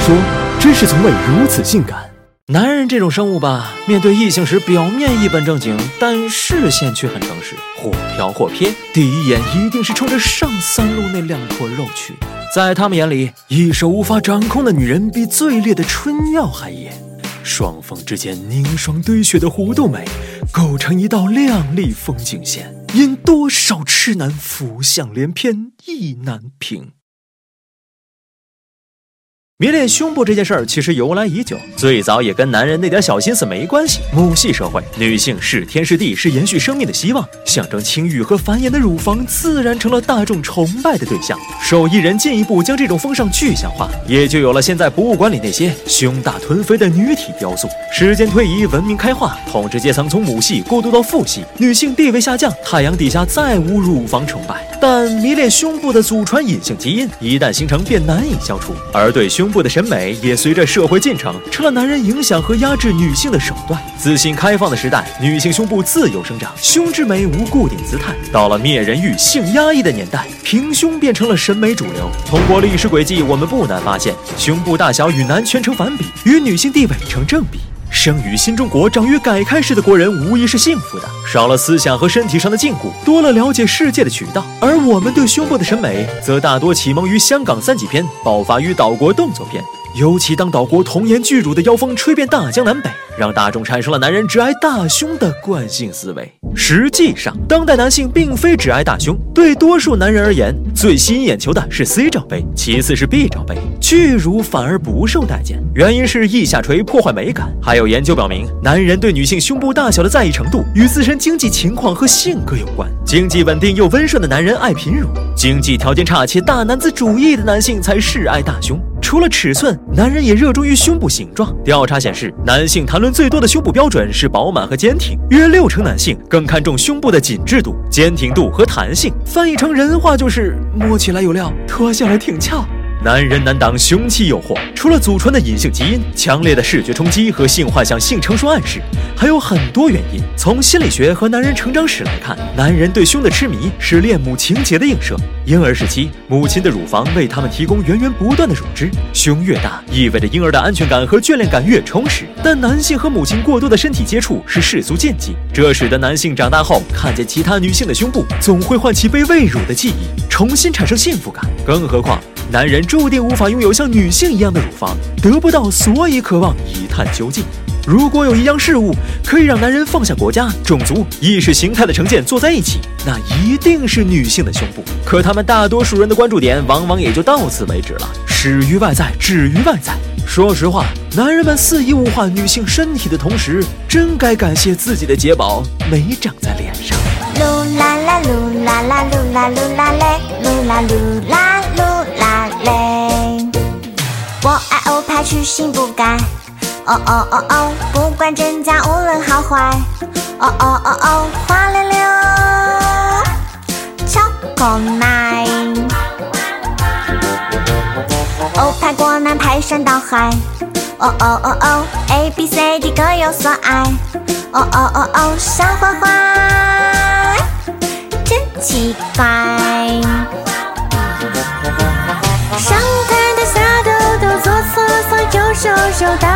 说，真是从未如此性感。男人这种生物吧，面对异性时表面一本正经，但视线却很诚实，或飘或瞥，第一眼一定是冲着上三路那两坨肉去的。在他们眼里，一手无法掌控的女人比最烈的春药还艳。双峰之间凝霜堆雪的弧度美，构成一道亮丽风景线，引多少痴男浮想联翩，意难平。迷恋胸部这件事儿其实由来已久，最早也跟男人那点小心思没关系。母系社会，女性是天是地，是延续生命的希望，象征情欲和繁衍的乳房自然成了大众崇拜的对象。手艺人进一步将这种风尚具象化，也就有了现在博物馆里那些胸大臀肥的女体雕塑。时间推移，文明开化，统治阶层从母系过渡到父系，女性地位下降，太阳底下再无乳房崇拜。但迷恋胸部的祖传隐性基因一旦形成，便难以消除，而对胸。部的审美也随着社会进程成了男人影响和压制女性的手段。自信开放的时代，女性胸部自由生长，胸之美无固定姿态。到了灭人欲、性压抑的年代，平胸变成了审美主流。通过历史轨迹，我们不难发现，胸部大小与男权成反比，与女性地位成正比。生于新中国、长于改开式的国人，无疑是幸福的，少了思想和身体上的禁锢，多了了解世界的渠道。而我们对胸部的审美，则大多启蒙于香港三级片，爆发于岛国动作片。尤其当岛国童颜巨乳的妖风吹遍大江南北，让大众产生了男人只爱大胸的惯性思维。实际上，当代男性并非只爱大胸，对多数男人而言，最吸引眼球的是 C 罩杯，其次是 B 罩杯，巨乳反而不受待见。原因是腋下垂破坏美感。还有研究表明，男人对女性胸部大小的在意程度与自身经济情况和性格有关。经济稳定又温顺的男人爱平乳，经济条件差且大男子主义的男性才是爱大胸。除了尺寸，男人也热衷于胸部形状。调查显示，男性谈论最多的胸部标准是饱满和坚挺，约六成男性更看重胸部的紧致度、坚挺度和弹性。翻译成人话就是摸起来有料，脱下来挺翘。男人难挡凶器诱惑，除了祖传的隐性基因、强烈的视觉冲击和性幻想、性成熟暗示，还有很多原因。从心理学和男人成长史来看，男人对胸的痴迷是恋母情节的映射。婴儿时期，母亲的乳房为他们提供源源不断的乳汁，胸越大，意味着婴儿的安全感和眷恋感越充实。但男性和母亲过多的身体接触是世俗禁忌，这使得男性长大后看见其他女性的胸部，总会唤起被喂乳的记忆，重新产生幸福感。更何况，男人注定无法拥有像女性一样的乳房，得不到，所以渴望一探究竟。如果有一样事物可以让男人放下国家、种族、意识形态的成见坐在一起，那一定是女性的胸部。可他们大多数人的关注点往往也就到此为止了，始于外在，止于外在。说实话，男人们肆意物化女性身体的同时，真该感谢自己的洁宝没长在脸上。噜啦啦噜啦噜啦嘞，噜啦噜啦噜啦嘞。我爱欧派，去心不改。哦哦哦哦，不管真假，无论好坏。哦哦哦哦，花溜溜，巧克奶。欧派国男排山倒海。哦哦哦哦，A B C D 各有所爱。哦哦哦哦，小坏坏，奇怪。上台的下豆豆，做错错就收手，大。